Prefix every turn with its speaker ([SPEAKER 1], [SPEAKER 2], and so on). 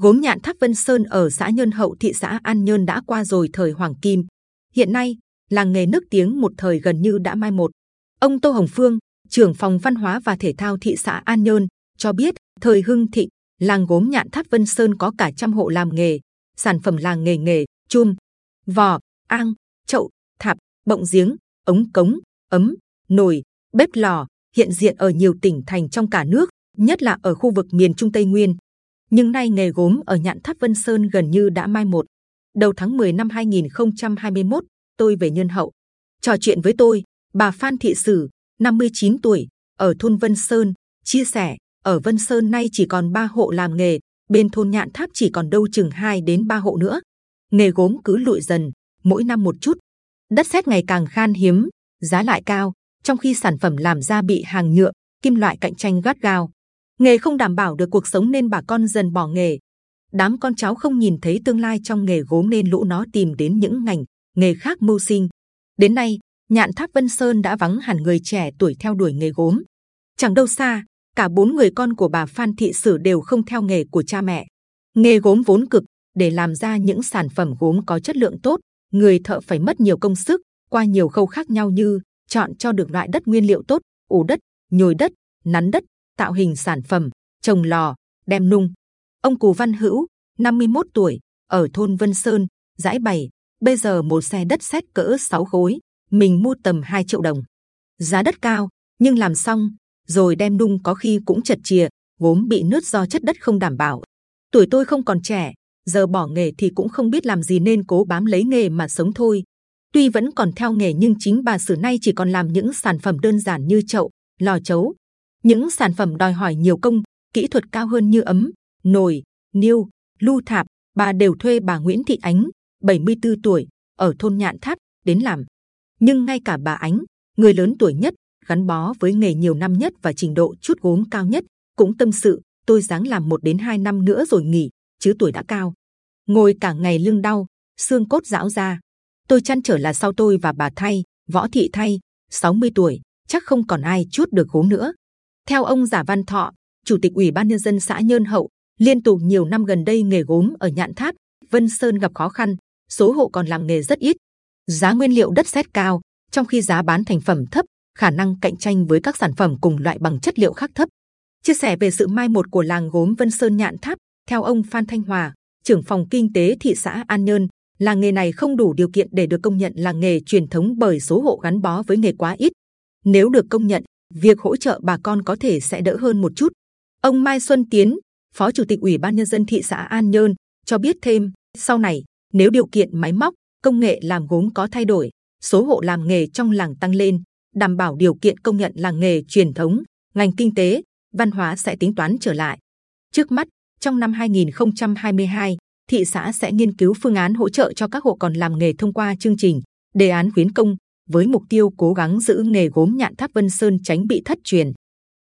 [SPEAKER 1] gốm nhạn tháp Vân Sơn ở xã Nhơn Hậu, thị xã An Nhơn đã qua rồi thời hoàng kim. Hiện nay, làng nghề nước tiếng một thời gần như đã mai một. Ông Tô Hồng Phương, trưởng phòng văn hóa và thể thao thị xã An Nhơn, cho biết thời hưng thịnh, làng gốm nhạn tháp Vân Sơn có cả trăm hộ làm nghề, sản phẩm làng nghề nghề, chum, vò, ang, chậu, thạp, bọng giếng, ống cống, ấm, nồi, bếp lò hiện diện ở nhiều tỉnh thành trong cả nước, nhất là ở khu vực miền Trung Tây Nguyên. Nhưng nay nghề gốm ở nhạn tháp Vân Sơn gần như đã mai một. Đầu tháng 10 năm 2021, tôi về Nhân Hậu, trò chuyện với tôi, bà Phan Thị Sử, 59 tuổi, ở thôn Vân Sơn, chia sẻ ở Vân Sơn nay chỉ còn ba hộ làm nghề, bên thôn Nhạn Tháp chỉ còn đâu chừng 2 đến 3 hộ nữa. Nghề gốm cứ lụi dần, mỗi năm một chút. Đất sét ngày càng khan hiếm, giá lại cao, trong khi sản phẩm làm ra bị hàng nhựa, kim loại cạnh tranh gắt gao. Nghề không đảm bảo được cuộc sống nên bà con dần bỏ nghề. Đám con cháu không nhìn thấy tương lai trong nghề gốm nên lũ nó tìm đến những ngành nghề khác mưu sinh. Đến nay, nhạn tháp Vân Sơn đã vắng hẳn người trẻ tuổi theo đuổi nghề gốm. Chẳng đâu xa, cả bốn người con của bà Phan Thị Sử đều không theo nghề của cha mẹ. Nghề gốm vốn cực, để làm ra những sản phẩm gốm có chất lượng tốt, người thợ phải mất nhiều công sức qua nhiều khâu khác nhau như chọn cho được loại đất nguyên liệu tốt, ủ đất, nhồi đất, nắn đất, tạo hình sản phẩm, trồng lò, đem nung. Ông Cù Văn Hữu, 51 tuổi, ở thôn Vân Sơn, giải bày. Bây giờ một xe đất sét cỡ 6 khối, mình mua tầm 2 triệu đồng. Giá đất cao, nhưng làm xong rồi đem nung có khi cũng chật chìa, gốm bị nứt do chất đất không đảm bảo. Tuổi tôi không còn trẻ, giờ bỏ nghề thì cũng không biết làm gì nên cố bám lấy nghề mà sống thôi. Tuy vẫn còn theo nghề nhưng chính bà Sử nay chỉ còn làm những sản phẩm đơn giản như chậu, lò chấu. Những sản phẩm đòi hỏi nhiều công, kỹ thuật cao hơn như ấm, nồi, niêu, lu thạp. Bà đều thuê bà Nguyễn Thị Ánh, 74 tuổi, ở thôn Nhạn Tháp đến làm. Nhưng ngay cả bà Ánh, người lớn tuổi nhất, gắn bó với nghề nhiều năm nhất và trình độ chút gốm cao nhất, cũng tâm sự tôi dáng làm một đến hai năm nữa rồi nghỉ, chứ tuổi đã cao, ngồi cả ngày lưng đau, xương cốt dão ra. Tôi chăn trở là sau tôi và bà thay, võ thị thay, 60 tuổi, chắc không còn ai chút được gốm nữa. Theo ông Giả Văn Thọ, chủ tịch ủy ban nhân dân xã Nhơn Hậu, liên tục nhiều năm gần đây nghề gốm ở Nhạn Tháp, Vân Sơn gặp khó khăn, số hộ còn làm nghề rất ít, giá nguyên liệu đất sét cao, trong khi giá bán thành phẩm thấp, khả năng cạnh tranh với các sản phẩm cùng loại bằng chất liệu khác thấp. Chia sẻ về sự mai một của làng gốm Vân Sơn Nhạn Tháp, theo ông Phan Thanh Hòa, trưởng phòng kinh tế thị xã An Nhơn, làng nghề này không đủ điều kiện để được công nhận làng nghề truyền thống bởi số hộ gắn bó với nghề quá ít. Nếu được công nhận, việc hỗ trợ bà con có thể sẽ đỡ hơn một chút. Ông Mai Xuân Tiến, Phó Chủ tịch Ủy ban Nhân dân thị xã An Nhơn, cho biết thêm, sau này nếu điều kiện máy móc, công nghệ làm gốm có thay đổi, số hộ làm nghề trong làng tăng lên, đảm bảo điều kiện công nhận làng nghề truyền thống, ngành kinh tế, văn hóa sẽ tính toán trở lại. Trước mắt, trong năm 2022, thị xã sẽ nghiên cứu phương án hỗ trợ cho các hộ còn làm nghề thông qua chương trình đề án khuyến công với mục tiêu cố gắng giữ nghề gốm nhạn tháp Vân Sơn tránh bị thất truyền.